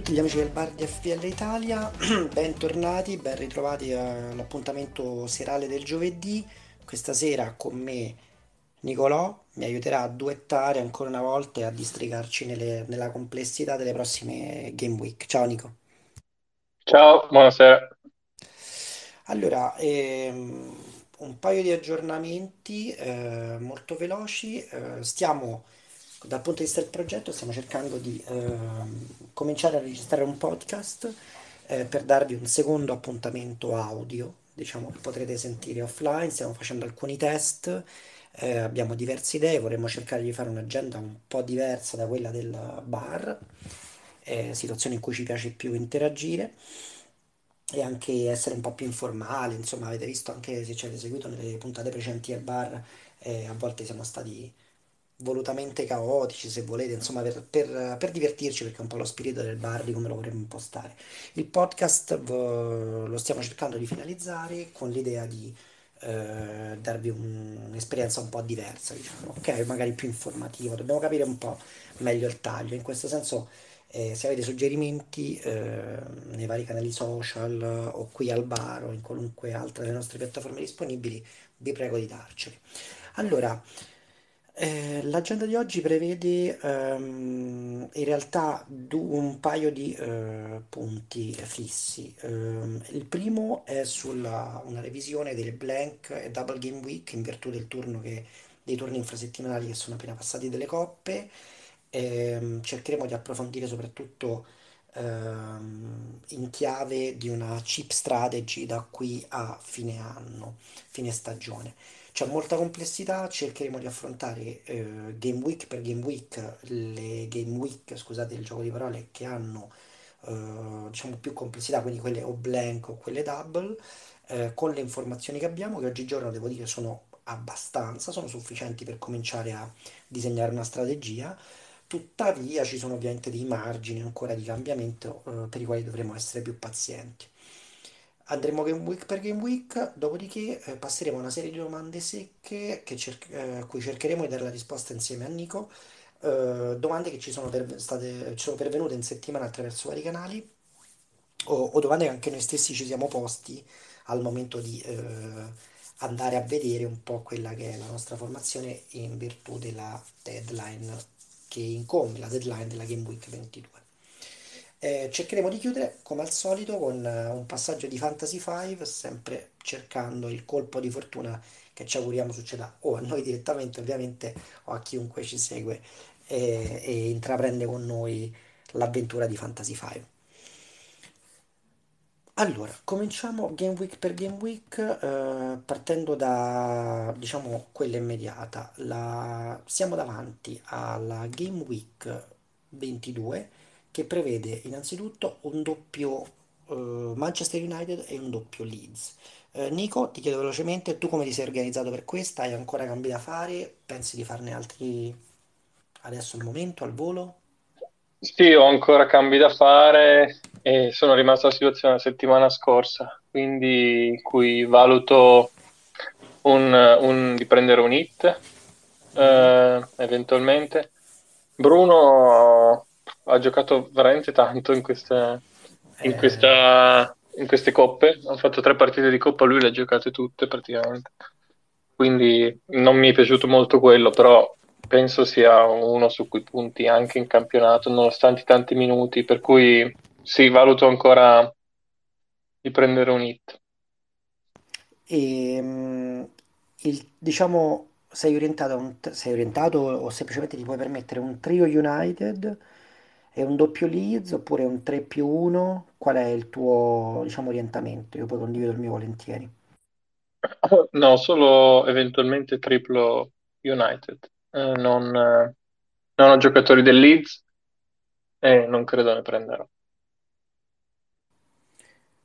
Tutti gli amici del bar di FPL Italia, bentornati, ben ritrovati all'appuntamento serale del giovedì. Questa sera con me Nicolò mi aiuterà a duettare ancora una volta e a districarci nelle- nella complessità delle prossime Game Week. Ciao Nico. Ciao, buonasera. Allora, ehm, un paio di aggiornamenti eh, molto veloci. Eh, stiamo, dal punto di vista del progetto, stiamo cercando di ehm, cominciare a registrare un podcast eh, per darvi un secondo appuntamento audio, diciamo che potrete sentire offline. Stiamo facendo alcuni test, eh, abbiamo diverse idee, vorremmo cercare di fare un'agenda un po' diversa da quella del bar, eh, situazioni in cui ci piace più interagire e anche essere un po' più informali, insomma, avete visto anche se ci avete seguito nelle puntate precedenti al bar, eh, a volte siamo stati volutamente caotici, se volete, insomma, per, per- per divertirci, perché è un po' lo spirito del bar di come lo vorremmo impostare. Il podcast v- lo stiamo cercando di finalizzare con l'idea di eh, darvi un- un'esperienza un po' diversa, diciamo, ok? Magari più informativa, dobbiamo capire un po' meglio il taglio. In questo senso e se avete suggerimenti eh, nei vari canali social o qui al bar o in qualunque altra delle nostre piattaforme disponibili, vi prego di darceli. Allora, eh, l'agenda di oggi prevede ehm, in realtà un paio di eh, punti fissi. Ehm, il primo è sulla una revisione delle blank e double game week in virtù del turno che- dei turni infrasettimanali che sono appena passati delle coppe. Ehm, cercheremo di approfondire soprattutto ehm, in chiave di una chip strategy da qui a fine anno, fine stagione. C'è molta complessità, cercheremo di affrontare eh, game week per game week, le game week, scusate il gioco di parole, che hanno eh, diciamo più complessità, quindi quelle o blank o quelle double, eh, con le informazioni che abbiamo, che oggigiorno devo dire sono abbastanza, sono sufficienti per cominciare a disegnare una strategia. Tuttavia ci sono ovviamente dei margini ancora di cambiamento eh, per i quali dovremo essere più pazienti. Andremo game week per game week, dopodiché eh, passeremo a una serie di domande secche che cer- eh, a cui cercheremo di dare la risposta insieme a Nico. Eh, domande che ci sono, per- state, ci sono pervenute in settimana attraverso vari canali o, o domande che anche noi stessi ci siamo posti al momento di eh, andare a vedere un po' quella che è la nostra formazione in virtù della deadline che incombe, la deadline della Game Week 22. Eh, cercheremo di chiudere come al solito con eh, un passaggio di Fantasy 5, sempre cercando il colpo di fortuna che ci auguriamo succeda o a noi direttamente, ovviamente, o a chiunque ci segue e, e intraprende con noi l'avventura di Fantasy 5. Allora, cominciamo game week per game week, eh, partendo da, diciamo, quella immediata. La- Siamo davanti alla game week 22 che prevede innanzitutto un doppio eh, Manchester United e un doppio Leeds. Eh, Nico, ti chiedo velocemente, tu come ti sei organizzato per questa? Hai ancora cambi da fare? Pensi di farne altri adesso al momento, al volo? Sì, ho ancora cambi da fare e sono rimasto alla situazione la settimana scorsa, quindi in cui valuto un- un- di prendere un hit, eh, eventualmente. Bruno ha giocato veramente tanto in queste, in Eh, questa- in queste coppe, ha fatto tre partite di coppa, lui le ha giocate tutte praticamente. quindi non mi è piaciuto molto quello, però penso sia uno su cui punti anche in campionato, nonostante i tanti minuti, per cui sì, valuto ancora di prendere un hit. E, mm, il, diciamo, sei orientato, a un, sei orientato o semplicemente ti puoi permettere un trio United e un doppio Leeds oppure un 3 più 1? Qual è il tuo, diciamo, orientamento? Io poi condivido il mio volentieri. No, solo eventualmente triplo United. Eh, non, eh, non ho giocatori del Leeds e non credo ne prenderò.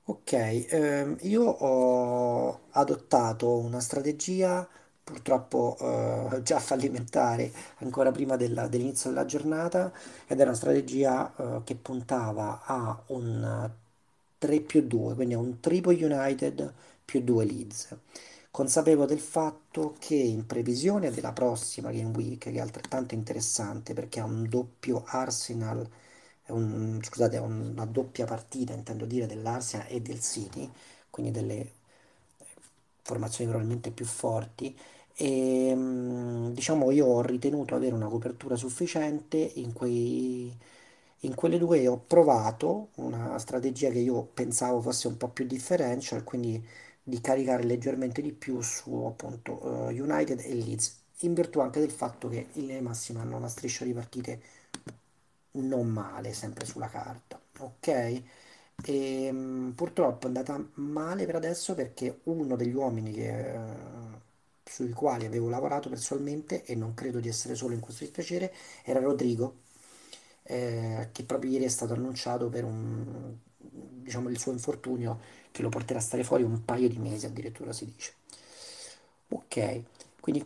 Ok, ehm, io ho adottato una strategia purtroppo eh, già fallimentare ancora prima della- dell'inizio della giornata ed era una strategia eh, che puntava a un 3 più 2, quindi a un triplo United più 2 Leeds. Consapevole del fatto che in previsione della prossima Game Week, che è altrettanto interessante perché ha un doppio Arsenal un- scusate, una doppia partita, intendo dire, dell'Arsenal e del City, quindi delle formazioni probabilmente più forti. E mm, diciamo io ho ritenuto avere una copertura sufficiente in quei, in quelle due ho provato una strategia che io pensavo fosse un po' più differential, quindi di caricare leggermente di più su appunto eh, United e Leeds, in virtù anche del fatto che in di massima hanno una striscia di partite non male, sempre sulla carta, ok? E, mh, purtroppo è andata male per adesso perché uno degli uomini che, eh, sui quali avevo lavorato personalmente, e non credo di essere solo in questo dispiacere, era Rodrigo, eh, che proprio ieri è stato annunciato per un, diciamo, il suo infortunio che lo porterà a stare fuori un paio di mesi, addirittura si dice. Ok, quindi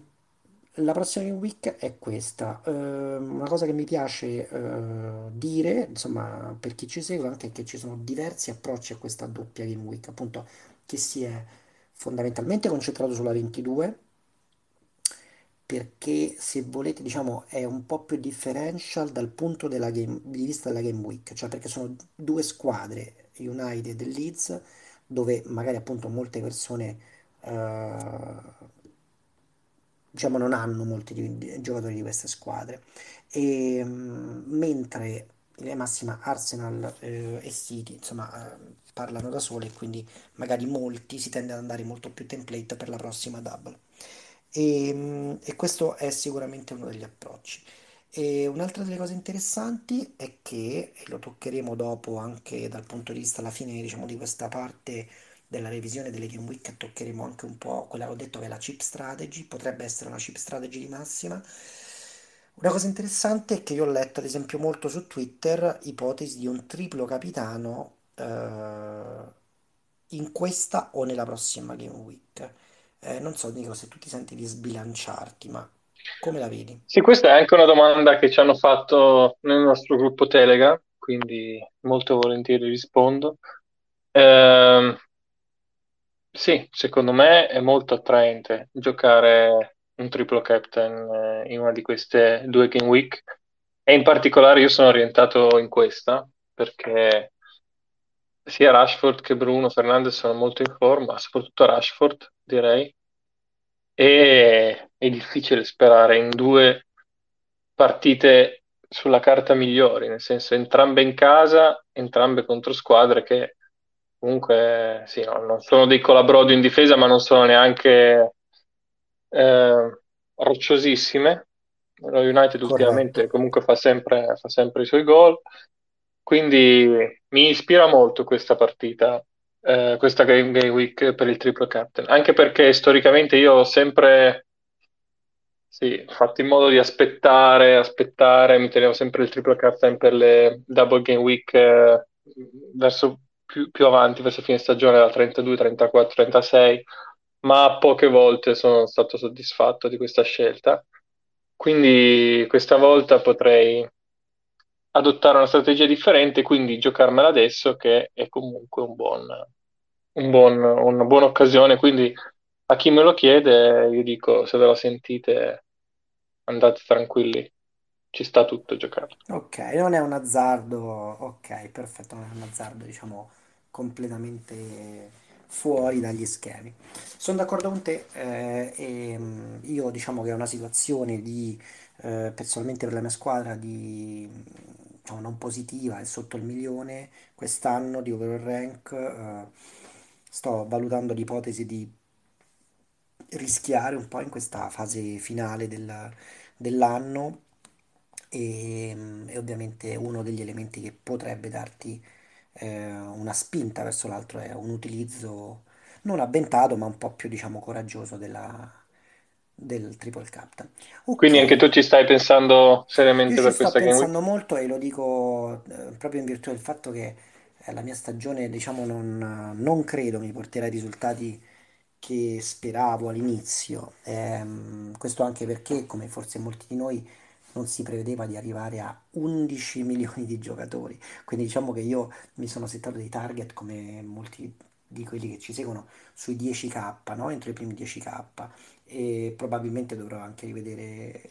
la prossima Week è questa. Ehm, una cosa che mi piace eh, dire, insomma, per chi ci segue, anche è che ci sono diversi approcci a questa doppia Game Week, appunto, che si è fondamentalmente concentrato sulla 22, perché se volete, diciamo, è un po' più differential dal punto game- di vista della Game Week, cioè perché sono due squadre, United e Leeds, dove magari appunto molte persone eh, diciamo, non hanno molti di- giocatori di queste squadre. E, mm, mentre in massima Arsenal eh, e City, insomma, eh, parlano da sole quindi magari molti si tende ad andare molto più template per la prossima double. E, mm, e questo è sicuramente uno degli approcci. E un'altra delle cose interessanti è che, e lo toccheremo dopo anche dal punto di vista alla fine, diciamo, di questa parte della revisione delle Game Week, toccheremo anche un po' quella che ho detto che è la chip strategy, potrebbe essere una chip strategy di massima. Una cosa interessante è che io ho letto, ad esempio, molto su Twitter, ipotesi di un triplo capitano eh, in questa o nella prossima Game Week. Eh, non so, Nico, se tu ti senti di sbilanciarti, ma come la vedi? Sì, questa è anche una domanda che ci hanno fatto nel nostro gruppo Telegram, quindi molto volentieri rispondo. Ehm, sì, secondo me è molto attraente giocare un triplo captain eh, in una di queste due game week e in particolare io sono orientato in questa perché sia Rashford che Bruno Fernandes sono molto in forma, soprattutto Rashford, direi, e è difficile sperare in due partite sulla carta migliori, nel senso entrambe in casa, entrambe contro squadre che comunque sì, no, non sono dei colabrodi in difesa, ma non sono neanche eh, rocciosissime. Lo United ultimamente Corretto. comunque fa sempre, fa sempre i suoi gol, quindi mi ispira molto questa partita, eh, questa Game Game Week per il triple captain, anche perché storicamente io ho sempre sì, fatto in modo di aspettare, aspettare, mi tenevo sempre il triple captain per le double game week eh, verso più, più avanti, verso fine stagione, da 32, 34, 36, ma poche volte sono stato soddisfatto di questa scelta. Quindi questa volta potrei adottare una strategia differente, quindi giocarmela adesso, che è comunque un buon, un buon- una buona occasione. Quindi a chi me lo chiede, io dico, se ve la sentite, andate tranquilli, ci sta tutto giocato. Ok, non è un azzardo, ok, perfetto, non è un azzardo, diciamo, completamente fuori dagli schemi. Sono d'accordo con te, eh, e, mh, io diciamo che è una situazione di, eh, personalmente per la mia squadra, di, diciamo, non positiva, è sotto il milione quest'anno di overall rank, eh, sto valutando l'ipotesi di rischiare un po' in questa fase finale del- dell'anno e, e ovviamente uno degli elementi che potrebbe darti eh, una spinta verso l'altro è un utilizzo non avventato ma un po' più diciamo coraggioso della- del triple captain. Quindi anche tu ci stai pensando io seriamente ci per sto questa Game pensando Week? molto e lo dico eh, proprio in virtù del fatto che eh, la mia stagione, diciamo, non, non credo mi porterà ai risultati che speravo all'inizio. Ehm, questo anche perché, come forse molti di noi, non si prevedeva di arrivare a 11 milioni di giocatori. Quindi diciamo che io mi sono settato dei target come molti di quelli che ci seguono sui 10k, no? Entro i primi 10k e probabilmente dovrò anche rivedere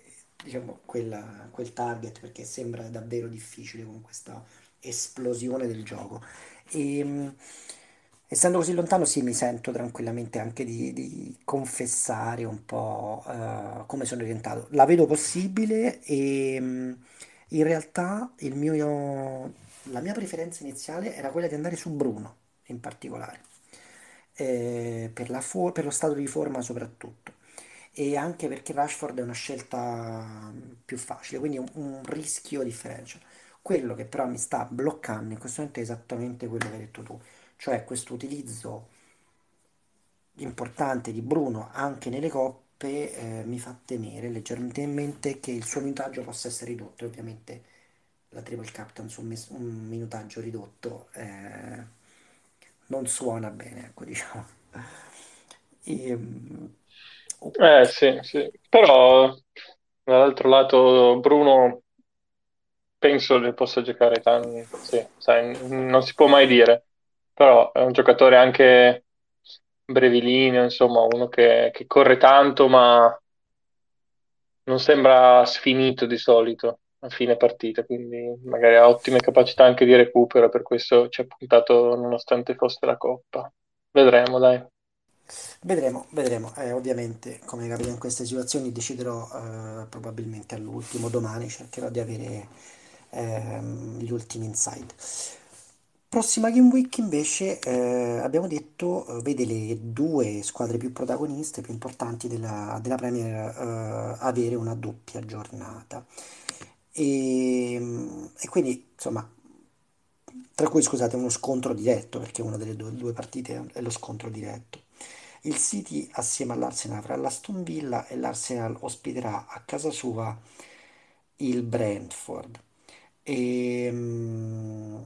diciamo, quella- quel target perché sembra davvero difficile con questa esplosione del gioco. E, mh, essendo così lontano, sì, mi sento tranquillamente anche di, di confessare un po' eh, come sono orientato. La vedo possibile e mh, in realtà mio, la mia preferenza iniziale era quella di andare su Bruno in particolare, eh, per la fo- per lo stato di forma soprattutto. E anche perché Rashford è una scelta più facile, quindi un, un rischio differential. Quello che però mi sta bloccando in questo momento è esattamente quello che hai detto tu, cioè questo utilizzo importante di Bruno anche nelle coppe eh, mi fa temere leggermente che il suo minutaggio possa essere ridotto. Ovviamente la triple captain su un, un minutaggio ridotto eh, non suona bene, ecco, diciamo. E, mm, oh, Eh sì, sì. Però dall'altro lato Bruno penso ne possa giocare tanti, sì, sai, non si può mai dire, però è un giocatore anche brevilineo, insomma, uno che, che corre tanto, ma non sembra sfinito di solito a fine partita, quindi magari ha ottime capacità anche di recupero, per questo ci ha puntato nonostante fosse la Coppa. Vedremo, dai. Vedremo, vedremo. Eh, ovviamente, come capita in queste situazioni, deciderò eh, probabilmente all'ultimo, domani cercherò di avere ehm, gli ultimi insight. Prossima Game Week invece eh, abbiamo detto eh, vede le due squadre più protagoniste, più importanti della, della Premier eh, avere una doppia giornata. E, e quindi insomma, tra cui scusate uno scontro diretto, perché una delle due, due partite è lo scontro diretto. Il City assieme all'Arsenal avrà l'Aston Villa e l'Arsenal ospiterà a casa sua il Brentford. E, mm,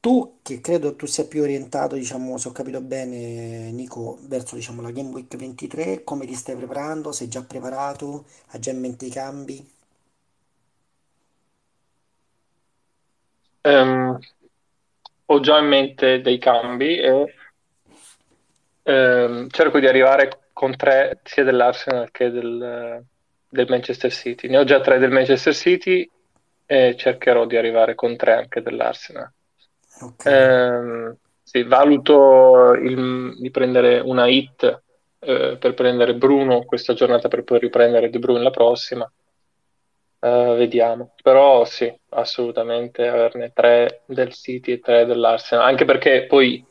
tu, che credo tu sia più orientato, diciamo, se ho capito bene, Nico, verso, diciamo, la Game Week 23, come ti stai preparando? Sei già preparato? Hai già in mente i cambi? Ehm, ho già in mente dei cambi e ehm, cerco di arrivare con tre sia dell'Arsenal che del, del Manchester City. Ne ho già tre del Manchester City e cercherò di arrivare con tre anche dell'Arsenal. Ok, Ehm, sì, valuto il- di prendere una hit eh, per prendere Bruno questa giornata per poi riprendere De Bruyne la prossima. Eh, vediamo. Però sì, assolutamente averne tre del City e tre dell'Arsenal, anche perché poi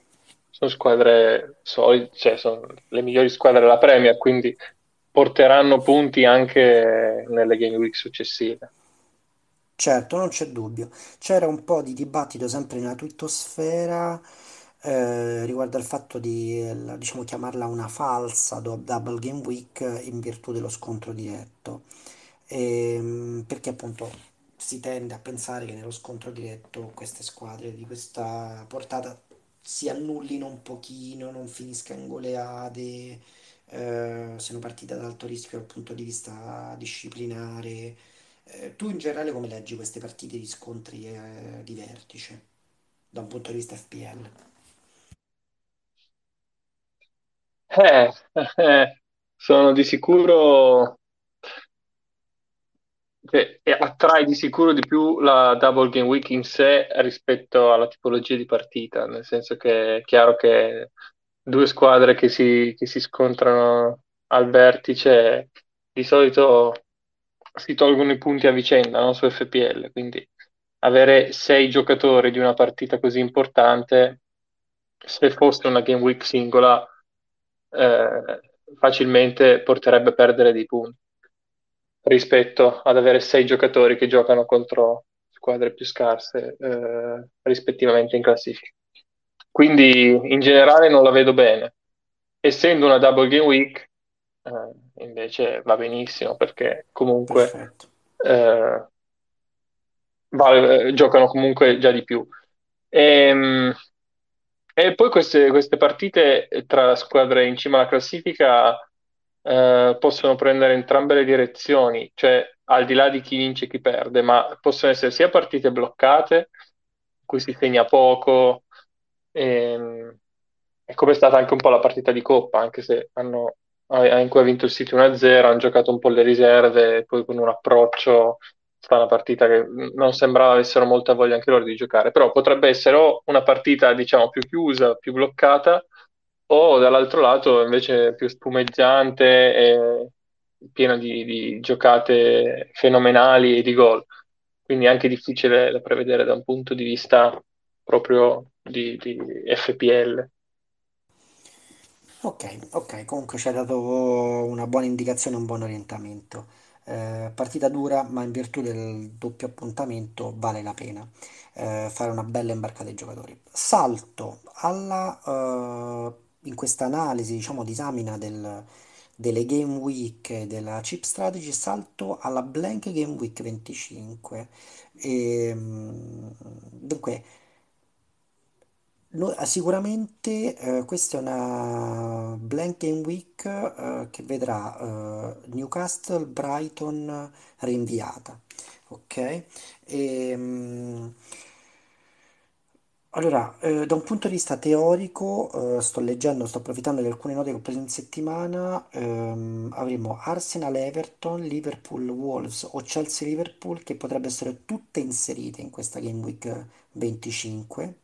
sono squadre solide, cioè sono le migliori squadre della Premier, quindi porteranno punti anche nelle game week successive. certo, non c'è dubbio. C'era un po' di dibattito sempre nella twittosfera eh, riguardo al fatto di, eh, diciamo, chiamarla una falsa do- Double Game Week in virtù dello scontro diretto. Ehm, perché appunto si tende a pensare che nello scontro diretto queste squadre di questa portata si annullino un pochino, non finiscano in goleade, eh, siano partite ad alto rischio dal punto di vista disciplinare. Eh, tu in generale come leggi queste partite di scontri eh, di vertice da un punto di vista FPL? Eh, eh, sono di sicuro che e attrae di sicuro di più la Double Game Week in sé rispetto alla tipologia di partita, nel senso che è chiaro che due squadre che si, che si scontrano al vertice di solito si tolgono i punti a vicenda, no? Su FPL, quindi avere sei giocatori di una partita così importante, se fosse una Game Week singola, eh, facilmente porterebbe a perdere dei punti rispetto ad avere sei giocatori che giocano contro squadre più scarse, eh, rispettivamente in classifica. Quindi in generale non la vedo bene. Essendo una double game week, eh, invece va benissimo perché comunque eh, va- eh, giocano comunque già di più. Ehm, E, poi queste, queste partite tra squadre in cima alla classifica eh, possono prendere entrambe le direzioni, cioè al di là di chi vince e chi perde, ma possono essere sia partite bloccate, in cui si segna poco, ehm, e come è stata anche un po' la partita di Coppa, anche se hanno ha- in cui ha vinto il City 1-0, hanno giocato un po' le riserve, poi con un approccio sta una partita che non sembrava avessero molta voglia anche loro di giocare, però potrebbe essere o una partita, diciamo, più chiusa, più bloccata, o dall'altro lato invece più spumeggiante e piena di, di giocate fenomenali e di gol. Quindi anche difficile da prevedere da un punto di vista proprio di, di FPL. Ok, ok, comunque ci hai dato una buona indicazione, un buon orientamento. Eh, partita dura, ma in virtù del doppio appuntamento vale la pena eh, fare una bella imbarcata ai giocatori. Salto alla, eh, in questa analisi, diciamo, disamina del- delle Game Week e della Chip Strategy, salto alla Blank Game Week 25. Ehm, dunque, No, sicuramente eh, questa è una blank game week eh, che vedrà eh, Newcastle Brighton rinviata, ok? Ehm, allora, eh, da un punto di vista teorico, eh, sto leggendo, sto approfittando di alcune note che ho preso in settimana, ehm, avremo Arsenal-Everton, Liverpool-Wolves o Chelsea-Liverpool che potrebbero essere tutte inserite in questa Game Week 25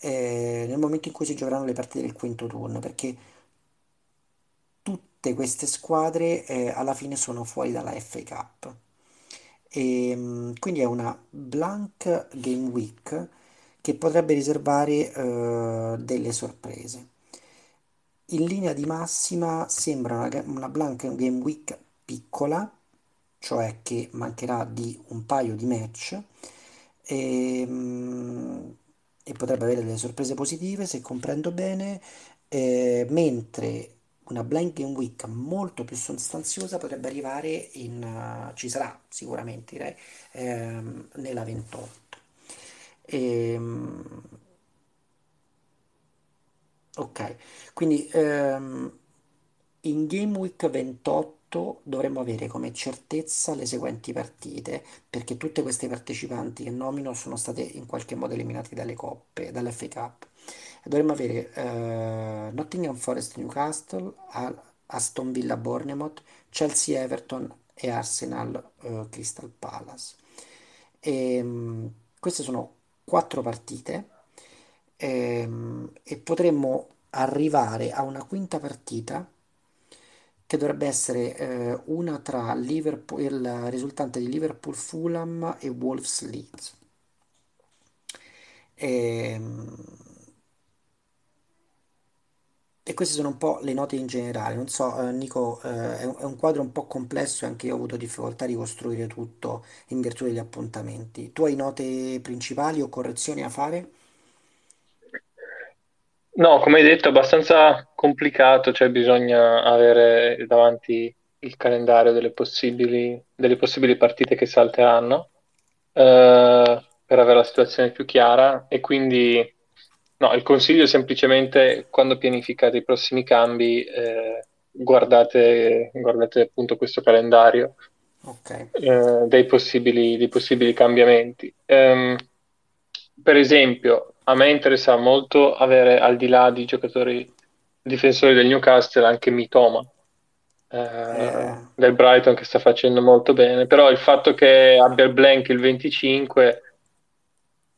eh, nel momento in cui si giocheranno le partite del quinto turno, perché tutte queste squadre eh, alla fine sono fuori dalla FA Cup. E, mh, quindi è una blank game week che potrebbe riservare eh, delle sorprese. In linea di massima sembra una, una blank game week piccola, cioè che mancherà di un paio di match e, mm, e potrebbe avere delle sorprese positive se comprendo bene, eh, mentre una blank game week molto più sostanziosa potrebbe arrivare in, eh, ci sarà sicuramente direi, ehm, nella 28. Ehm, ok, quindi ehm, in Game Week 28 dovremmo avere come certezza le seguenti partite, perché tutte queste partecipanti che nomino sono state in qualche modo eliminate dalle coppe, dall'FA Cup. Dovremmo avere eh, Nottingham Forest Newcastle, Aston Villa Bournemouth, Chelsea Everton e Arsenal eh, Crystal Palace. E, mh, queste sono quattro partite ehm, e potremmo arrivare a una quinta partita che dovrebbe essere eh, una tra Liverpool, il risultante di Liverpool Fulham e Wolves Leeds. Ehm, E, queste sono un po' le note in generale. Non so, eh, Nico, eh, è un, quadro un po' complesso e anche io ho avuto difficoltà a ricostruire tutto in virtù degli appuntamenti. Tu hai note principali o correzioni a fare? No, come hai detto, è abbastanza complicato, cioè bisogna avere davanti il calendario delle possibili, delle possibili partite che salteranno eh, per avere la situazione più chiara e quindi no, il consiglio è semplicemente quando pianificate i prossimi cambi, eh, guardate, guardate appunto questo calendario Ok, eh, dei possibili, dei possibili cambiamenti. Ehm, per esempio, a me interessa molto avere al di là di giocatori difensori del Newcastle anche Mitoma eh, eh, del Brighton che sta facendo molto bene, però il fatto che abbia il blank il 25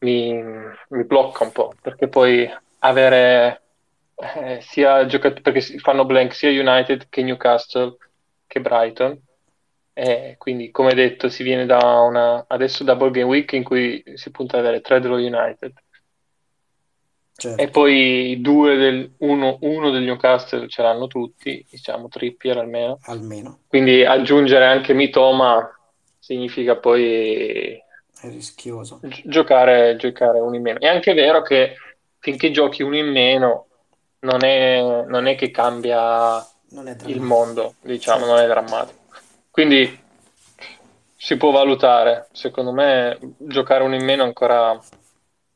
mi, mi blocca un po', perché poi avere eh, sia giocatori, perché fanno blank sia United che Newcastle che Brighton, e quindi come detto si viene da una adesso double game week in cui si punta ad avere tre dello United. E certo, poi due del, uno, uno del Newcastle ce l'hanno tutti, diciamo Trippier almeno, almeno. Quindi aggiungere anche Mitoma significa poi è rischioso. gi- giocare, giocare uno in meno. È anche vero che finché giochi uno in meno non è, non è che cambia Non è il mondo, diciamo, non Certo, è drammatico. Quindi si può valutare. Secondo me giocare uno in meno ancora,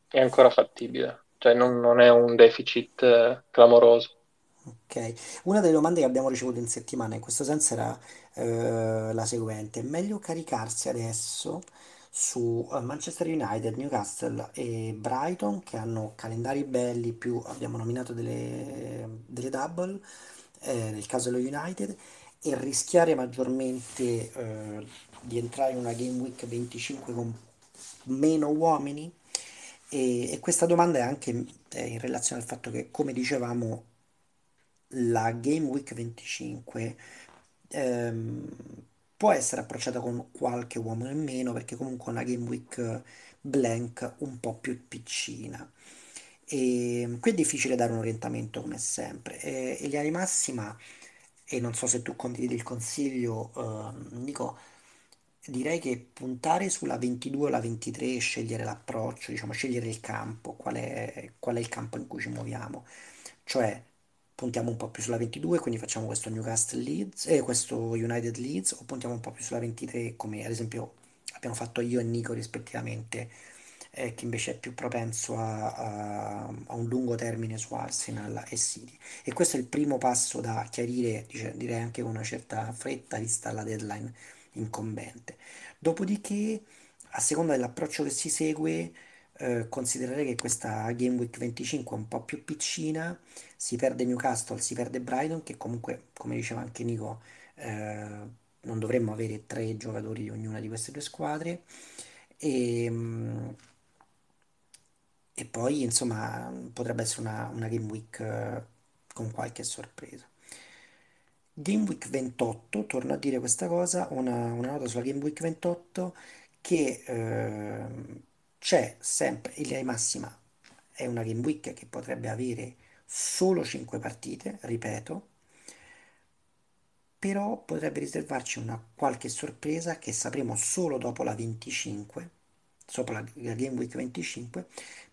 è ancora fattibile, cioè non, non è un deficit eh, clamoroso. ok. Una delle domande che abbiamo ricevuto in settimana in questo senso era eh, la seguente: è meglio caricarsi adesso su eh, Manchester United, Newcastle e Brighton che hanno calendari belli, più abbiamo nominato delle, delle double, eh, nel caso dello United, e rischiare maggiormente eh, di entrare in una Game Week 25 con meno uomini? E, e questa domanda è anche eh, in relazione al fatto che, come dicevamo, la Game Week 25 ehm, può essere approcciata con qualche uomo in meno perché comunque è una Game Week blank un po' più piccina. E qui è difficile dare un orientamento come sempre. E, in linea di massima, e non so se tu condividi il consiglio, ehm, Nico, direi che puntare sulla 22 o la 23 e scegliere l'approccio, diciamo, scegliere il campo, qual è, qual è il campo in cui ci muoviamo. Cioè, puntiamo un po' più sulla 22, quindi facciamo questo Newcastle Leeds, e questo United Leeds, o puntiamo un po' più sulla 23, come ad esempio abbiamo fatto io e Nico rispettivamente, eh, che invece è più propenso a, a- a un lungo termine su Arsenal e City. E questo è il primo passo da chiarire, dice- direi anche con una certa fretta, vista la deadline incombente. Dopodiché, a seconda dell'approccio che si segue, eh, considererei che questa Game Week 25 è un po' più piccina, si perde Newcastle, si perde Brighton, che comunque, come diceva anche Nico, eh, non dovremmo avere tre giocatori di ognuna di queste due squadre. E, mm, e poi, insomma, potrebbe essere una, una Game Week eh, con qualche sorpresa. Game Week 28, torno a dire questa cosa, una, una nota sulla Game Week 28 che ehm, c'è sempre, in linea di massima è una Game Week che potrebbe avere solo 5 partite, ripeto, però potrebbe riservarci una qualche sorpresa che sapremo solo dopo la 25, sopra la, Game Week 25,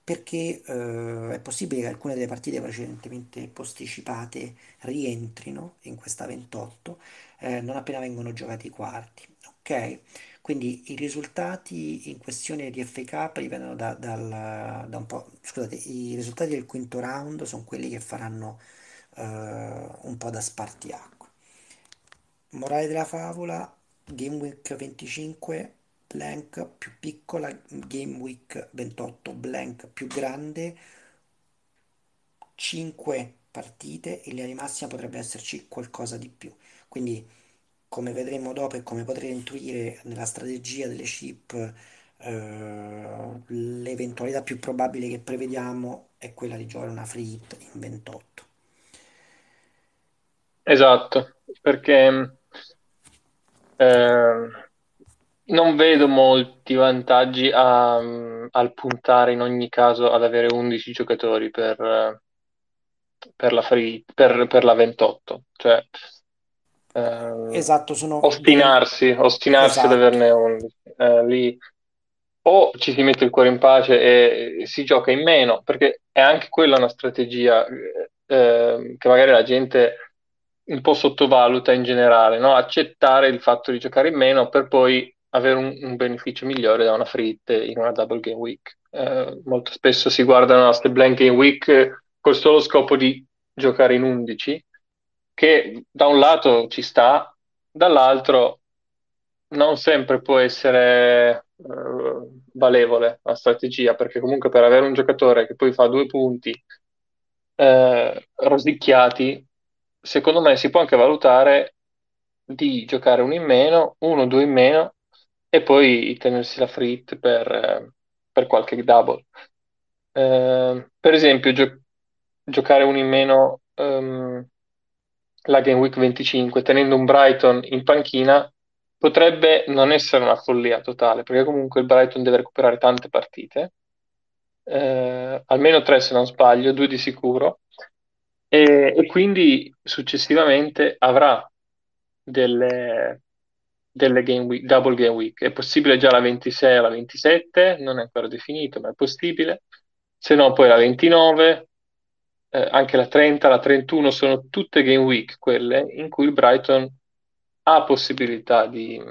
perché eh, è possibile che alcune delle partite precedentemente posticipate rientrino in questa 28, eh, non appena vengono giocati i quarti, ok? Quindi i risultati in questione di Cup dipendono da, dal- da un po', scusate, i risultati del quinto round sono quelli che faranno eh, un po' da spartiacque. Morale della favola, Game Week 25 blank più piccola, Game Week 28 blank più grande, 5 partite, in linea di massima potrebbe esserci qualcosa di più. Quindi, come vedremo dopo e come potrete intuire nella strategia delle chip, eh, l'eventualità più probabile che prevediamo è quella di giocare una free hit in 28. Esatto, perché eh, non vedo molti vantaggi a- al puntare in ogni caso ad avere 11 giocatori per, per la free, per, per la 28. Cioè, eh, Esatto, sono ostinarsi, ostinarsi ad Esatto. averne 11. Eh, lì o ci si mette il cuore in pace e si gioca in meno, perché è anche quella una strategia eh, eh, che magari la gente un po' sottovaluta in generale, no? Accettare il fatto di giocare in meno per poi avere un, un beneficio migliore da una free hit in una double game week. Eh, molto spesso si guardano a queste blank game week col solo scopo di giocare in 11, che da un lato ci sta, dall'altro non sempre può essere eh, valevole la strategia, perché comunque per avere un giocatore che poi fa due punti eh, rosicchiati, secondo me si può anche valutare di giocare uno in meno, uno o due in meno e poi tenersi la free hit per, per qualche double. Eh, per esempio, gio- giocare uno in meno ehm, la Game Week 25 tenendo un Brighton in panchina potrebbe non essere una follia totale, perché comunque il Brighton deve recuperare tante partite, eh, almeno tre se non sbaglio, due di sicuro, e, e quindi successivamente avrà delle, delle game week, double game week. È possibile già la 26 o la 27, non è ancora definito, ma è possibile. Se no, poi la 29, eh, anche la 30, la 31 sono tutte game week quelle in cui il Brighton ha possibilità di,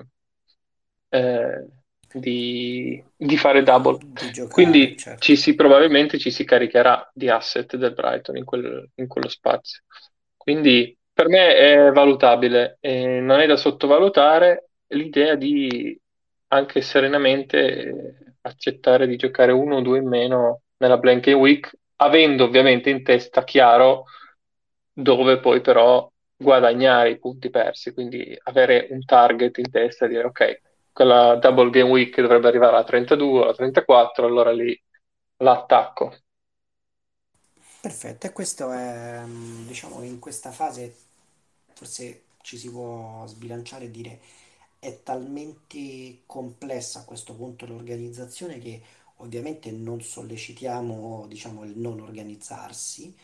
eh, di, di fare double. di giocare, Quindi ci certo. si, probabilmente ci si caricherà di asset del Brighton in quel- in quello spazio. Quindi per me è valutabile e non è da sottovalutare l'idea di anche serenamente eh, accettare di giocare uno o due in meno nella blank week, avendo ovviamente in testa chiaro dove poi però guadagnare i punti persi, quindi avere un target in testa e dire ok, quella double game week dovrebbe arrivare a 32, a 34, allora lì l'attacco. Perfetto, e questo è, mm, diciamo che in questa fase forse ci si può sbilanciare e dire è talmente complessa a questo punto l'organizzazione che ovviamente non sollecitiamo, diciamo, il non organizzarsi,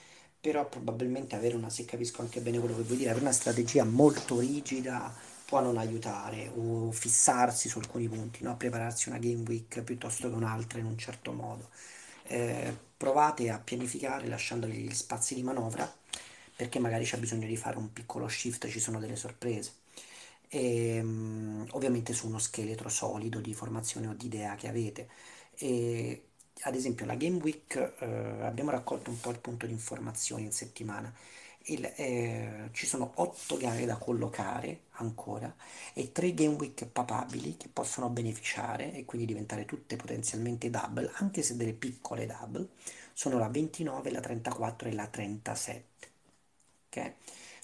però probabilmente avere una, se capisco anche bene quello che vuoi dire, avere una strategia molto rigida può non aiutare o fissarsi su alcuni punti, no? Prepararsi una game week piuttosto che un'altra in un certo modo. Eh, provate a pianificare lasciandogli gli spazi di manovra perché magari c'è bisogno di fare un piccolo shift, ci sono delle sorprese. E, mm, ovviamente su uno scheletro solido di formazione o di idea che avete. E, ad esempio, la Game Week, eh, abbiamo raccolto un po' il punto di informazioni in settimana. Il- eh, ci sono otto gare da collocare ancora e tre Game Week papabili che possono beneficiare e quindi diventare tutte potenzialmente double, anche se delle piccole double, sono la 29, la 34 e la 37. Ok?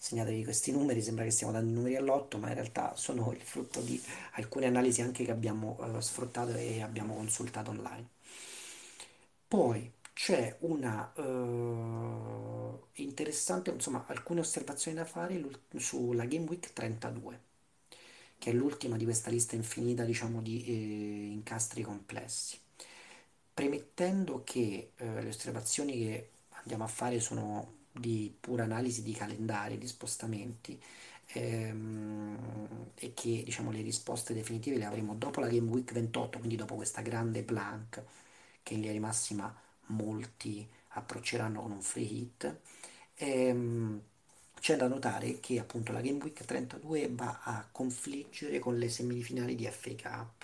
Segnatevi questi numeri, sembra che stiamo dando i numeri all'otto, ma in realtà sono il frutto di alcune analisi anche che abbiamo eh, sfruttato e abbiamo consultato online. Poi c'è una eh, interessante, insomma, alcune osservazioni da fare sulla Game Week 32, che è l'ultima di questa lista infinita, diciamo, di eh, incastri complessi. Premettendo che eh, le osservazioni che andiamo a fare sono di pura analisi di calendari, di spostamenti, ehm, e che diciamo le risposte definitive le avremo dopo la Game Week 28, quindi dopo questa grande blank che in linea di massima molti approcceranno con un free hit. Ehm, c'è da notare che appunto la Game Week 32 va a confliggere con le semifinali di Cup.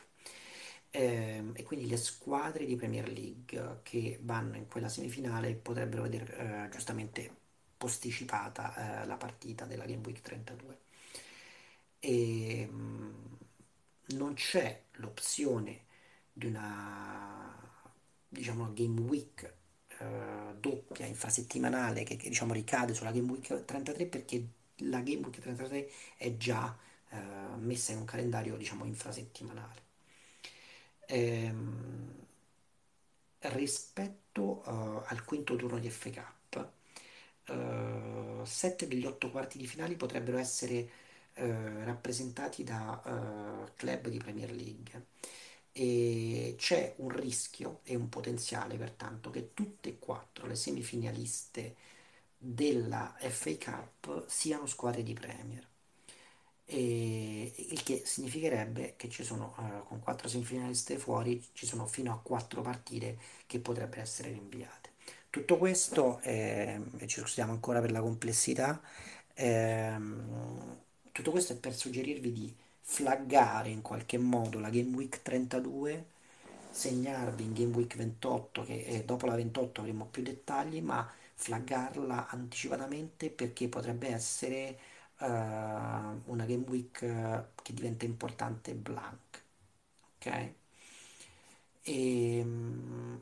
Ehm, e quindi le squadre di Premier League che vanno in quella semifinale potrebbero vedere eh, giustamente posticipata eh, la partita della Game Week 32. E, mh, non c'è l'opzione di una, diciamo, Game Week eh, doppia infrasettimanale che, che, diciamo ricade sulla Game Week 33 perché la Game Week 33 è già eh, messa in un calendario diciamo infrasettimanale. Ehm, rispetto eh, al quinto turno di FA Cup, eh, sette degli otto quarti di finale potrebbero essere eh, rappresentati da club di Premier League e c'è un rischio e un potenziale pertanto che tutte e quattro le semifinaliste della FA Cup siano squadre di Premier. E il che significherebbe che ci sono, eh, con quattro semifinaliste fuori, ci sono fino a quattro partite che potrebbero essere rinviate. Tutto questo, ehm, e ci scusiamo ancora per la complessità, ehm, tutto questo è per suggerirvi di flaggare in qualche modo la Game Week 32, segnarvi in Game Week 28, che eh, dopo la 28 avremo più dettagli, ma flaggarla anticipatamente perché potrebbe essere eh, una Game Week eh, che diventa importante blank. Ok? E, mm,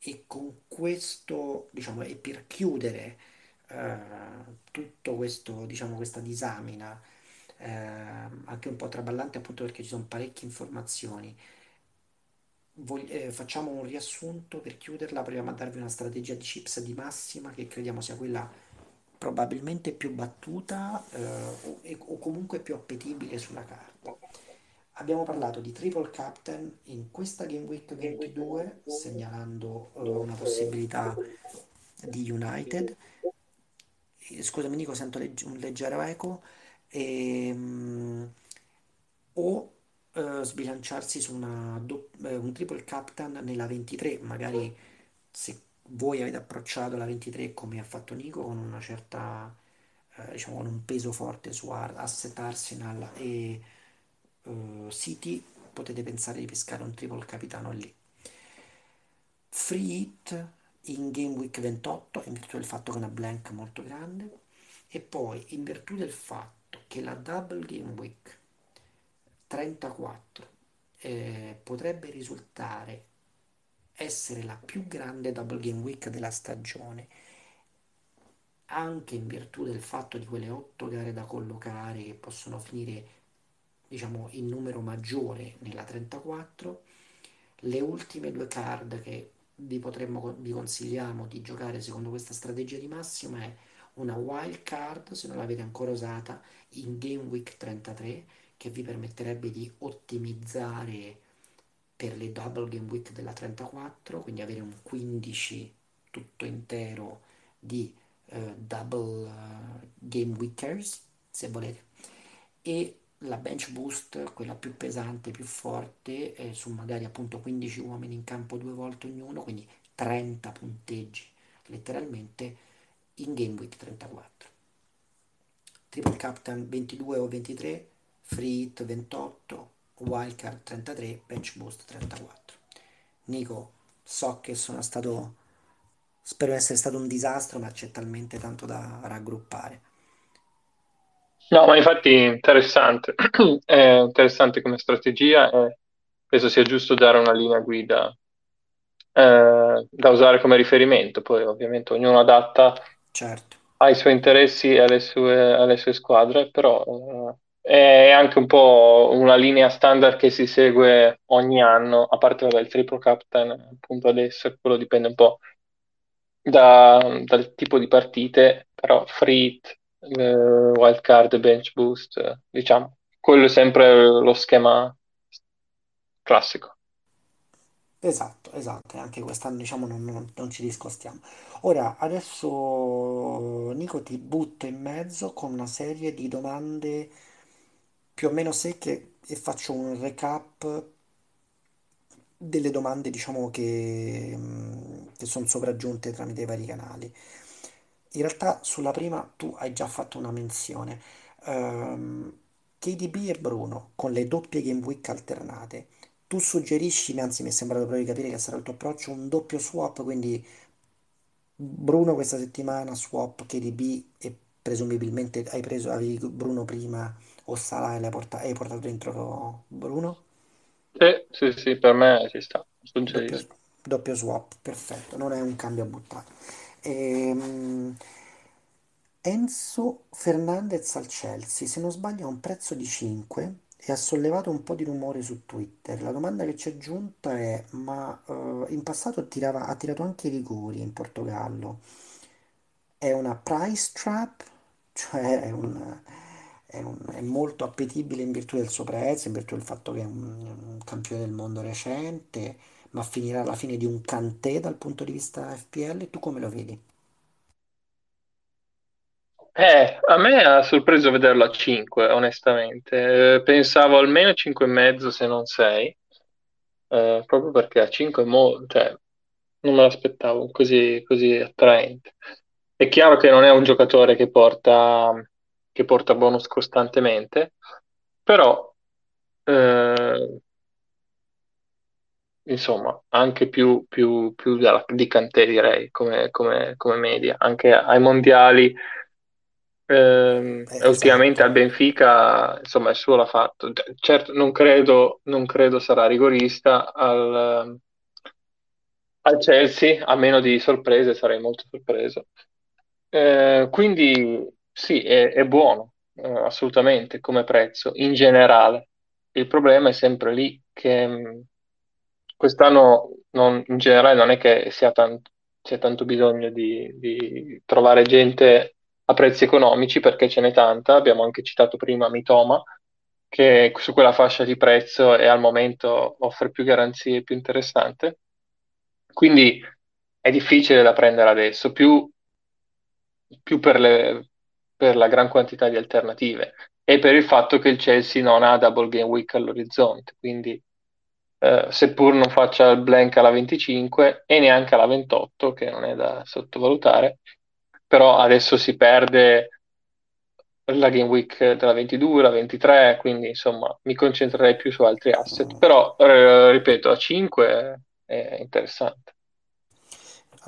e con questo, diciamo, e per chiudere eh, tutto questo, diciamo, questa disamina, eh, anche un po' traballante appunto perché ci sono parecchie informazioni, Vogl- eh, facciamo un riassunto per chiuderla, proviamo a darvi una strategia di chips di massima che crediamo sia quella probabilmente più battuta eh, o, e- o comunque più appetibile sulla carta. Abbiamo parlato di triple captain in questa Game Week 22, segnalando eh, una possibilità di United. Eh, Scusami Nico, sento legge- un leggero eco. Ehm, o eh, sbilanciarsi su una dop- eh, un triple captain nella 23, magari se voi avete approcciato la 23 come ha fatto Nico, con una certa, eh, diciamo, con un peso forte su Asset Arsenal e eh, City, potete pensare di pescare un triple capitano lì. Free hit in Game Week 28 in virtù del fatto che è una blank molto grande e poi in virtù del fatto che la Double Game Week 34 eh, potrebbe risultare essere la più grande Double Game Week della stagione anche in virtù del fatto di quelle otto gare da collocare che possono finire, diciamo, in numero maggiore nella 34, le ultime due card che vi potremmo, vi consigliamo di giocare secondo questa strategia di massima è una wild card, se non l'avete ancora usata, in Game Week 33, che vi permetterebbe di ottimizzare per le double game week della 34, quindi avere un 15 tutto intero di eh, double eh, game weekers, se volete, e la bench boost, quella più pesante, più forte, eh, su magari appunto 15 uomini in campo due volte ognuno, quindi 30 punteggi letteralmente in game week 34. Triple captain 22 o 23, free hit 28, wildcard 33, bench boost 34. Nico, so che sono stato, spero essere stato un disastro, ma c'è talmente tanto da raggruppare. No, ma infatti interessante, è interessante come strategia e penso sia giusto dare una linea guida eh, da usare come riferimento, poi ovviamente ognuno adatta Certo, ai suoi interessi e alle sue, alle sue squadre, però eh, è anche un po' una linea standard che si segue ogni anno, a parte vabbè, il triple captain appunto adesso, quello dipende un po' da- dal tipo di partite, però free hit, eh, wild card, bench boost, diciamo, quello è sempre lo schema classico. esatto, esatto, e anche quest'anno diciamo non, non- non ci discostiamo. Ora, adesso Nico ti butto in mezzo con una serie di domande più o meno secche e faccio un recap delle domande, diciamo, che, mh, che sono sopraggiunte tramite i vari canali. In realtà sulla prima tu hai già fatto una menzione. Ehm, KDB e Bruno con le doppie game week alternate. Tu suggerisci, anzi mi è sembrato proprio di capire che sarà il tuo approccio, un doppio swap, quindi Bruno questa settimana, swap KDB e presumibilmente hai preso, avevi Bruno prima o Salah l'hai porta- hai portato dentro Bruno? Sì, sì, sì, per me ci sta, Doppio, doppio swap, perfetto, non è un cambio a buttato. Ehm, Enzo Fernandez al Chelsea, se non sbaglio, ha un prezzo di 5 e ha sollevato un po' di rumore su Twitter. La domanda che ci è giunta è: ma eh, in passato tirava- ha tirato anche i rigori in Portogallo? È una price trap? Cioè è un- è un- è molto appetibile in virtù del suo prezzo, in virtù del fatto che è un, un campione del mondo recente, ma finirà alla fine di un Kanté dal punto di vista FPL? Tu come lo vedi? Eh, a me ha sorpreso vederlo a 5, onestamente. Eh, pensavo almeno 5 e mezzo, se non 6, proprio perché a 5 è mo- cioè, non me l'aspettavo così, così attraente. È chiaro che non è un giocatore che porta, che porta bonus costantemente, però eh, insomma, anche più, più, più della- di Kanté direi come, come- come media, anche ai mondiali ehm, Eh, e ultimamente esatto. al Benfica, insomma, il suo l'ha fatto. Certo, non credo, non credo sarà rigorista al, al Chelsea, a meno di sorprese, sarei molto sorpreso. Eh, quindi sì, è, è buono, eh, assolutamente, come prezzo, in generale. Il problema è sempre lì che mh, quest'anno non- in generale non è che sia tanto, c'è tanto bisogno di, di trovare gente a prezzi economici perché ce n'è tanta. Abbiamo anche citato prima Mitoma, che su quella fascia di prezzo e al momento offre più garanzie, più interessante. Quindi è difficile da prendere adesso, più più per le- per la gran quantità di alternative e per il fatto che il Chelsea non ha double game week all'orizzonte, quindi eh, seppur non faccia il blank alla 25 e neanche alla 28, che non è da sottovalutare, però adesso si perde la game week della 22, la 23, quindi insomma mi concentrerei più su altri asset, però eh, ripeto, a 5 è interessante.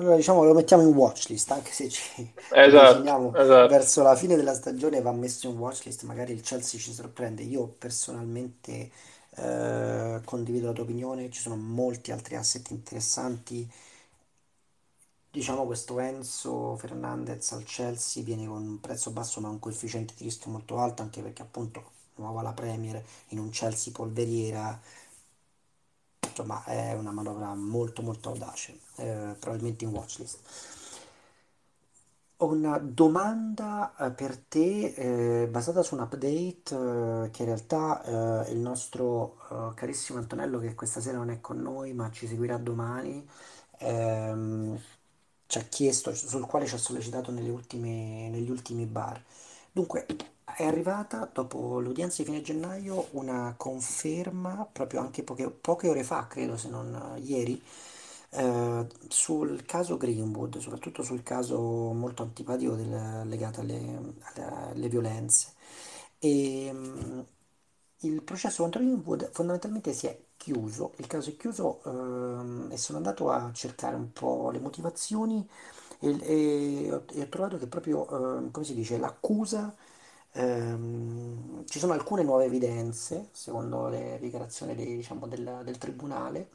Allora diciamo lo mettiamo in watchlist, anche se ci Esatto, avviciniamo esatto. verso la fine della stagione va messo in watchlist, magari il Chelsea ci sorprende. Io personalmente eh, condivido la tua opinione, ci sono molti altri asset interessanti diciamo questo Enzo Fernandez al Chelsea viene con un prezzo basso ma un coefficiente di rischio molto alto, anche perché appunto nuova la Premier in un Chelsea polveriera, insomma è una manovra molto molto audace, eh, probabilmente in watchlist. Ho una domanda eh, per te eh, basata su un update eh, che in realtà eh, il nostro eh, carissimo Antonello che questa sera non è con noi ma ci seguirà domani ehm, ci ha chiesto, sul quale ci ha sollecitato ultime- negli ultimi bar. Dunque, è arrivata dopo l'udienza di fine gennaio una conferma, proprio anche poche, poche ore fa, credo se non eh, ieri, eh, sul caso Greenwood, soprattutto sul caso molto antipatico del- legato alle, alle- alle violenze. E, mh, il processo contro Greenwood fondamentalmente si è chiuso, il caso è chiuso ehm, e sono andato a cercare un po' le motivazioni e, e ho, e ho trovato che proprio, ehm, come si dice, l'accusa, ehm, ci sono alcune nuove evidenze, secondo le dichiarazioni dei- diciamo, del, del tribunale,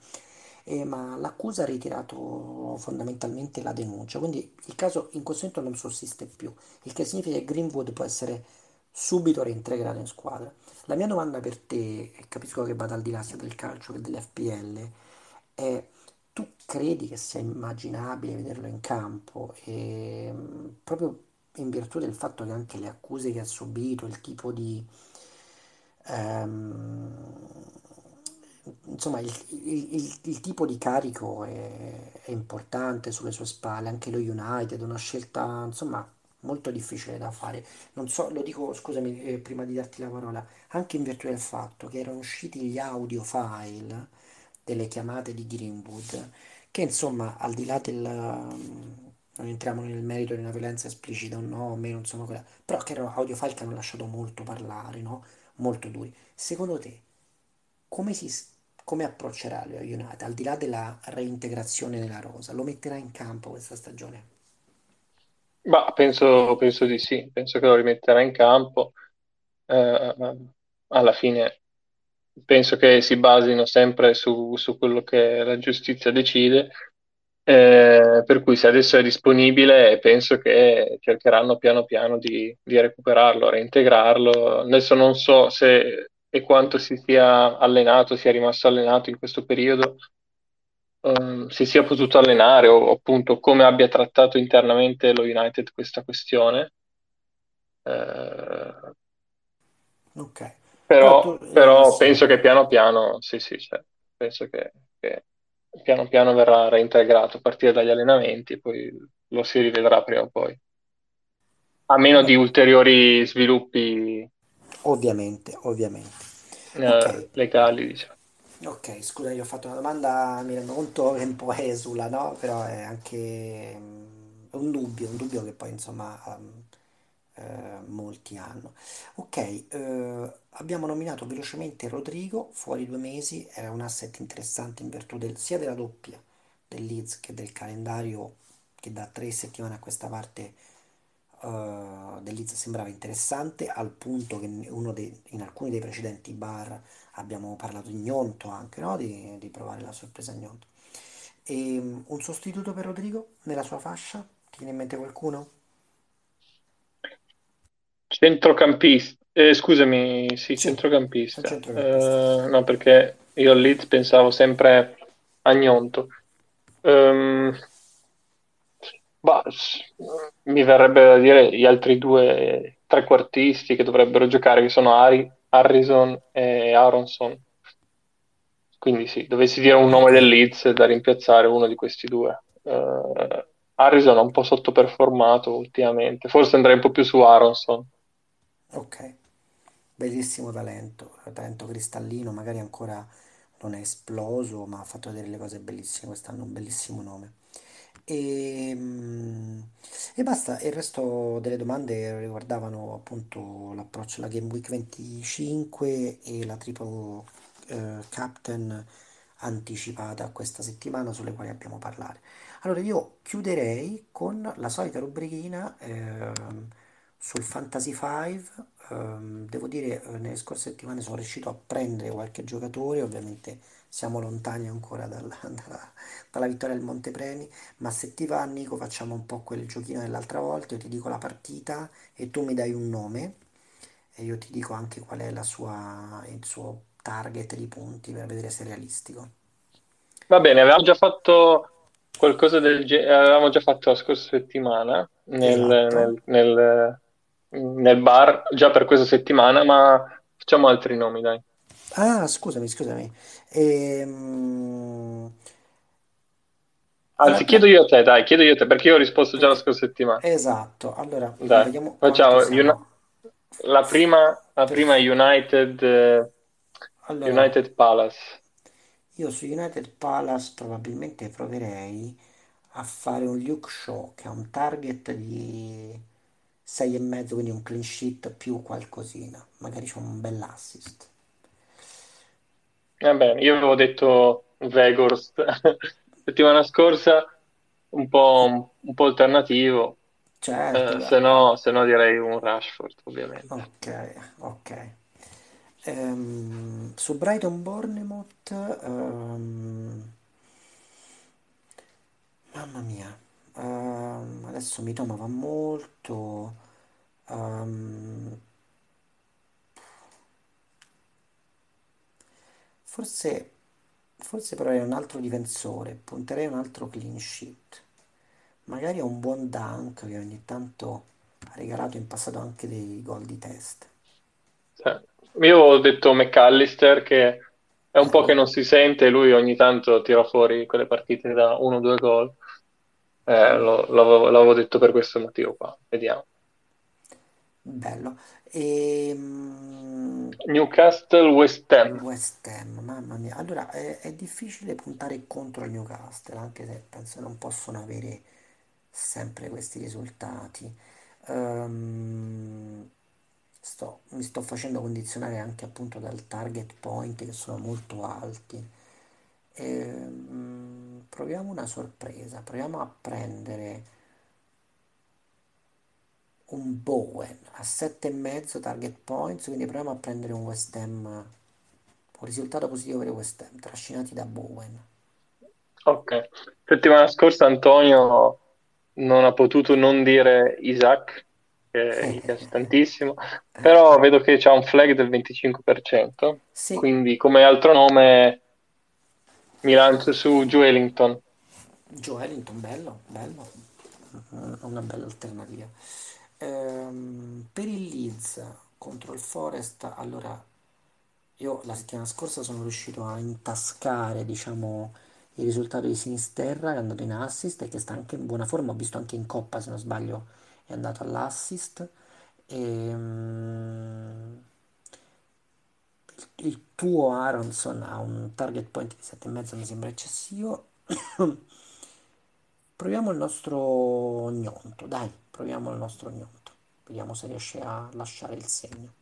eh, ma l'accusa ha ritirato fondamentalmente la denuncia, quindi il caso in questo momento non sussiste più, il che significa che Greenwood può essere subito reintegrato in squadra. La mia domanda per te, e capisco che vada al di là sia del calcio che dell'FPL, è tu credi che sia immaginabile vederlo in campo e mh, proprio in virtù del fatto che anche le accuse che ha subito, il tipo di ehm, insomma il, il- il- il tipo di carico è, è importante sulle sue spalle, anche lo United, una scelta insomma molto difficile da fare. Non so, lo dico, scusami, eh, prima di darti la parola, anche in virtù del fatto che erano usciti gli audio file delle chiamate di Greenwood, che insomma, al di là del... non entriamo nel merito di una violenza esplicita o no, o meno, insomma, quella, però che erano audio file che hanno lasciato molto parlare, no? Molto duri. Secondo te, come si, come approccerà United, al di là della reintegrazione nella rosa? Lo metterà in campo questa stagione? Ma penso, penso di sì, penso che lo rimetterà in campo. Eh, alla fine penso che si basino sempre su, su quello che la giustizia decide, eh, per cui se adesso è disponibile penso che cercheranno piano piano di, di recuperarlo, reintegrarlo. Adesso non so se e quanto si sia allenato, sia rimasto allenato in questo periodo, ehm, si sia potuto allenare o appunto come abbia trattato internamente lo United questa questione. Eh, Ok. Però tu... Però, eh, però sì. penso che piano piano, sì, sì, cioè, penso che, che piano piano verrà reintegrato a partire dagli allenamenti e poi lo si rivedrà prima o poi, a meno di ulteriori sviluppi ovviamente, ovviamente. eh, Ok, legali, diciamo. Ok, scusa, io ho fatto una domanda, mi rendo conto che è un po' esula, no? Però è anche mm, un dubbio, un dubbio che poi insomma ehm, eh, molti hanno. Ok, eh, abbiamo nominato velocemente Rodrigo, fuori due mesi, era un asset interessante in virtù del- sia della doppia del Leeds che del calendario che da tre settimane a questa parte eh, del Leeds sembrava interessante, al punto che dei- in alcuni dei precedenti bar abbiamo parlato di Gnonto anche, no? Di, di provare la sorpresa Gnonto. E, mm, un sostituto per Rodrigo nella sua fascia? Ti viene in mente qualcuno? Centrocampista, eh, scusami, sì, Sì, centrocampista. centrocampista. Eh, no, perché io al Leeds pensavo sempre a Gnonto. Ehm, Bah, mi verrebbe da dire gli altri due trequartisti che dovrebbero giocare, che sono Ari- Harrison e Aronson. Quindi sì, dovessi dire un nome del Leeds da rimpiazzare uno di questi due. Eh, Harrison è un po' sottoperformato ultimamente, forse andrei un po' più su Aronson. ok. Bellissimo talento, talento cristallino, magari ancora non è esploso, ma ha fatto vedere le cose bellissime quest'anno, un bellissimo nome. E, mm, e basta, il resto delle domande riguardavano appunto l'approccio alla Game Week 25 e la Triple eh, Captain anticipata questa settimana sulle quali abbiamo parlato. Allora io chiuderei con la solita rubrichina ehm, sul Fantasy 5. Ehm, devo dire, eh, nelle scorse settimane sono riuscito a prendere qualche giocatore, ovviamente siamo lontani ancora dal- dalla, dalla vittoria del Montepremi, ma se ti va, Nico, facciamo un po' quel giochino dell'altra volta, io ti dico la partita e tu mi dai un nome e io ti dico anche qual è la sua, il suo target di punti per vedere se è realistico. Va bene, avevamo già fatto qualcosa del genere, avevamo già fatto la scorsa settimana nel, Esatto. nel- nel- nel bar, già per questa settimana, ma facciamo altri nomi, dai. Ah, scusami, scusami. Ehm, Anzi, chiedo la- io a te, dai, chiedo io a te, perché io ho risposto già la ok, scorsa settimana. esatto. Allora, Dai, vediamo facciamo siamo. la prima, la prima United, eh, Allora, United Palace. io su United Palace probabilmente proverei a fare un Luke Shaw che ha un target di 6,5, quindi un clean sheet più qualcosina. Magari c'è un bell'assist. Va bene, io avevo detto Weghorst settimana scorsa, un po', un po' alternativo, Certo, eh, se no, se no direi un Rashford, ovviamente. Ok, ok. Ehm, su Brighton Bournemouth, ehm, mamma mia, ehm, adesso Mitoma va molto. ehm, forse, forse proverei un altro difensore, punterei un altro clean sheet. Magari un buon Dunk che ogni tanto ha regalato in passato anche dei gol di testa. Cioè, io ho detto McAllister che è un po' che non si sente, lui ogni tanto tira fuori quelle partite da uno o due gol. Eh, lo- l'avevo l'avevo detto per questo motivo qua. Vediamo. Bello. E, Newcastle West Ham. West Ham, mamma mia. Allora, è, è difficile puntare contro il Newcastle, anche se penso non possono avere sempre questi risultati. Ehm, sto- mi sto facendo condizionare anche appunto dal target point che sono molto alti. Ehm, proviamo una sorpresa, proviamo a prendere un Bowen a 7,5 target points, quindi proviamo a prendere un West Ham, un risultato positivo per il West Ham, trascinati da Bowen. Ok. Settimana scorsa Antonio non ha potuto non dire Isaac, che gli piace tantissimo, però vedo che c'ha un flag del 25%, Sì, quindi come altro nome mi lancio su Joelinton. Joe Ellington, bello, bello, Mm, una bella alternativa. Ehm, per il Leeds contro il Forest, allora io la settimana scorsa sono riuscito a intascare, diciamo, il risultato di Sinisterra che è andato in assist e che sta anche in buona forma, ho visto anche in Coppa, se non sbaglio, è andato all'assist. Ehm, il tuo Aronson ha un target point di 7,5, mi sembra eccessivo. Proviamo il nostro gnonto, dai, proviamo il nostro gnonto. Vediamo se riesce a lasciare il segno.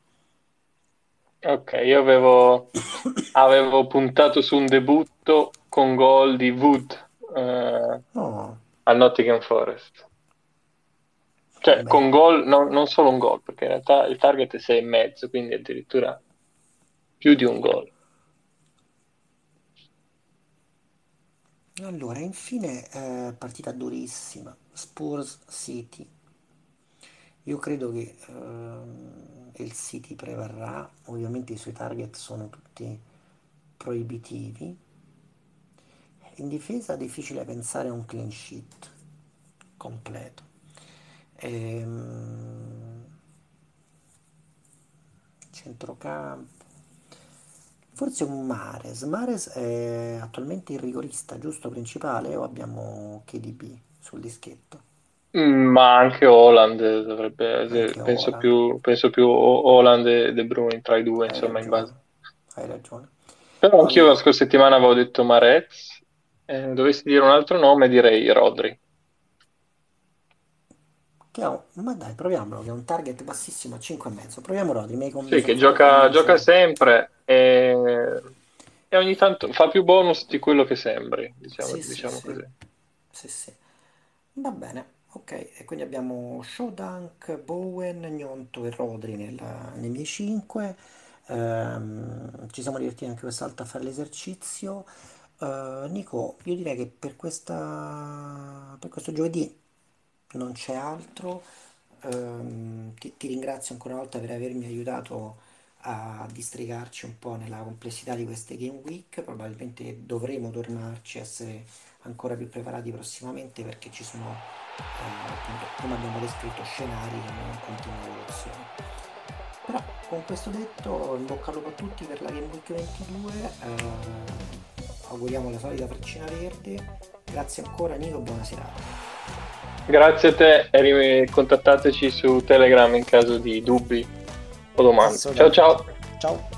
Ok, io avevo, avevo puntato su un debutto con gol di Wood eh, Oh, al Nottingham Forest. Cioè, beh. con gol, no- non solo un gol, perché in realtà il target è 6,5, quindi addirittura più di un gol. Allora, infine, eh, partita durissima. Spurs City. Io credo che ehm, il City prevarrà. Ovviamente i suoi target sono tutti proibitivi. In difesa è difficile pensare a un clean sheet completo. Ehm, centrocampo. Forse un Mares. Mares è attualmente il rigorista, giusto, principale, o abbiamo KDB sul dischetto? Mm, Ma anche Holland dovrebbe, Anche penso Haaland. più, penso più Ho- Holland e De Bruyne tra i due, Hai insomma, in ragione, base. hai ragione. Però anch'io la Allora, scorsa settimana avevo detto Marez, eh, dovessi dire un altro nome direi Rodri. Che ha un- ma dai, proviamolo, che è un target bassissimo a 5,5. Proviamo Rodri, mi hai, con- mi Sì, che gioca, gioca sempre e, e ogni tanto fa più bonus di quello che sembri, diciamo, Sì, sì, diciamo sì. così. Sì, sì. Va bene, ok. E quindi abbiamo Shawdunk, Bowen, Gnonto e Rodri nella- nei miei 5. Ehm, ci siamo divertiti anche questa volta a fare l'esercizio. Eh, Nico, io direi che per questa, per questo giovedì non c'è altro. Ehm, ti, ti ringrazio ancora una volta per avermi aiutato a districarci un po' nella complessità di queste Game Week. Probabilmente dovremo tornarci, essere ancora più preparati prossimamente perché ci sono, eh, appunto, come abbiamo descritto, scenari che hanno in continua evoluzione. Però con questo detto, in bocca al lupo a tutti per la Game Week 22. eh, auguriamo la solita freccina verde. Grazie ancora Nico, buona serata. Grazie a te e contattateci su Telegram in caso di dubbi o domande. Ciao ciao! Ciao.